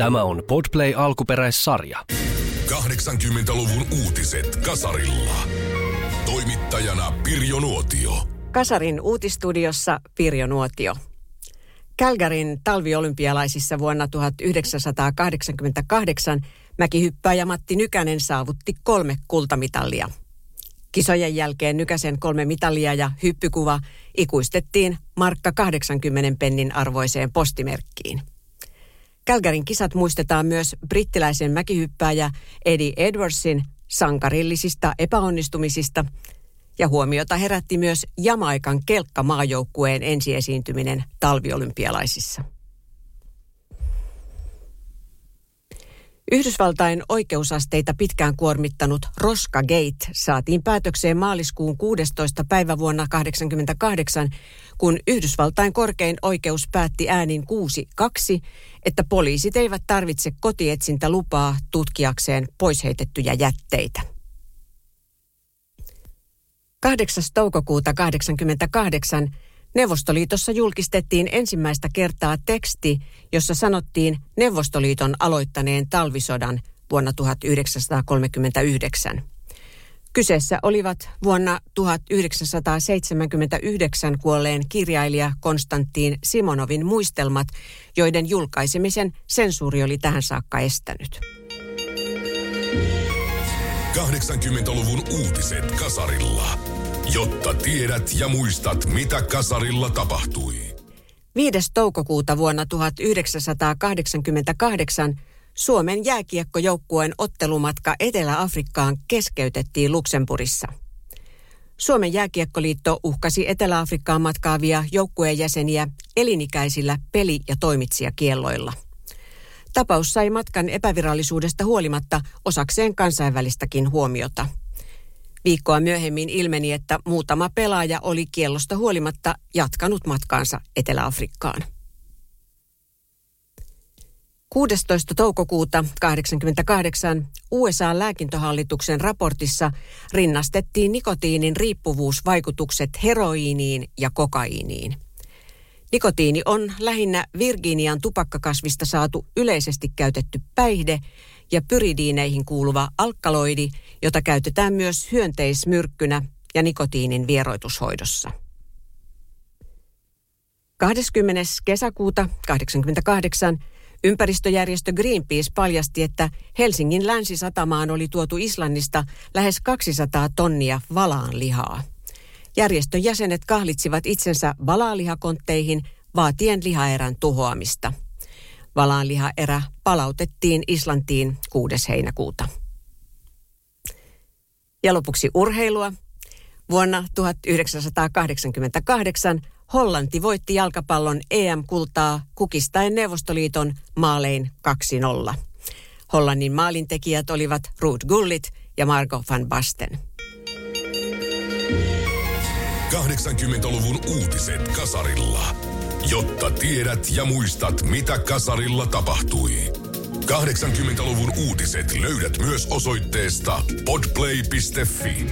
Tämä on Podplay alkuperäissarja. 80-luvun uutiset kasarilla. Toimittajana Pirjo Nuotio. Kasarin uutistudiossa Pirjo Nuotio. Kälkärin talviolympialaisissa vuonna 1988 mäkihyppääjä Matti Nykänen saavutti kolme kultamitalia. Kisojen jälkeen Nykäsen kolme mitalia ja hyppykuva ikuistettiin markka 80 pennin arvoiseen postimerkkiin. Kälkärin kisat muistetaan myös brittiläisen mäkihyppääjä Eddie Edwardsin sankarillisista epäonnistumisista ja huomiota herätti myös Jamaikan kelkkamaajoukkueen ensiesiintyminen talviolympialaisissa. Yhdysvaltain oikeusasteita pitkään kuormittanut Roska Gate saatiin päätökseen maaliskuun 16. päivä vuonna 1988, kun Yhdysvaltain korkein oikeus päätti äänin 6-2, että poliisit eivät tarvitse kotietsintälupaa tutkiakseen poisheitettyjä jätteitä. 8. toukokuuta 1988 Neuvostoliitossa julkistettiin ensimmäistä kertaa teksti, jossa sanottiin Neuvostoliiton aloittaneen talvisodan vuonna 1939. Kyseessä olivat vuonna 1979 kuolleen kirjailija Konstantin Simonovin muistelmat, joiden julkaisemisen sensuuri oli tähän saakka estänyt. 80-luvun uutiset kasarilla. Jotta tiedät ja muistat, mitä kasarilla tapahtui. 5. toukokuuta vuonna 1988 Suomen jääkiekkojoukkueen ottelumatka Etelä-Afrikkaan keskeytettiin Luxemburissa. Suomen jääkiekkoliitto uhkasi Etelä-Afrikkaan matkaavia joukkueen jäseniä elinikäisillä peli- ja toimitsijakielloilla. Tapaus sai matkan epävirallisuudesta huolimatta osakseen kansainvälistäkin huomiota – Viikkoa myöhemmin ilmeni, että muutama pelaaja oli kiellosta huolimatta jatkanut matkaansa Etelä-Afrikkaan. 16. toukokuuta 1988 USA-lääkintöhallituksen raportissa rinnastettiin nikotiinin riippuvuusvaikutukset heroiiniin ja kokaiiniin. Nikotiini on lähinnä Virginian tupakkakasvista saatu yleisesti käytetty päihde, ja pyridiineihin kuuluva alkaloidi, jota käytetään myös hyönteismyrkkynä ja nikotiinin vieroitushoidossa. 20. kesäkuuta 1988 ympäristöjärjestö Greenpeace paljasti, että Helsingin länsisatamaan oli tuotu Islannista lähes 200 tonnia valaanlihaa. Järjestön jäsenet kahlitsivat itsensä valaanlihakontteihin vaatien lihaerän tuhoamista – Valaanlihaerä palautettiin Islantiin 6. heinäkuuta. Ja lopuksi urheilua. Vuonna 1988 Hollanti voitti jalkapallon EM-kultaa kukistaen Neuvostoliiton maalein 2-0. Hollannin maalintekijät olivat Ruud Gullit ja Margo van Basten. 80-luvun uutiset kasarilla. Jotta tiedät ja muistat, mitä kasarilla tapahtui. 80-luvun uutiset löydät myös osoitteesta podplay.fi.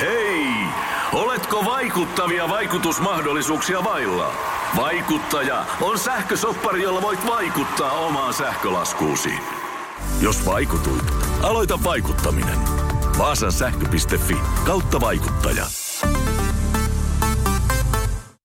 Hei! Oletko vaikuttavia vaikutusmahdollisuuksia vailla? Vaikuttaja on sähkösoppari, jolla voit vaikuttaa omaan sähkölaskuusi. Jos vaikutuit, aloita vaikuttaminen. Vaasan sähkö.fi kautta vaikuttaja.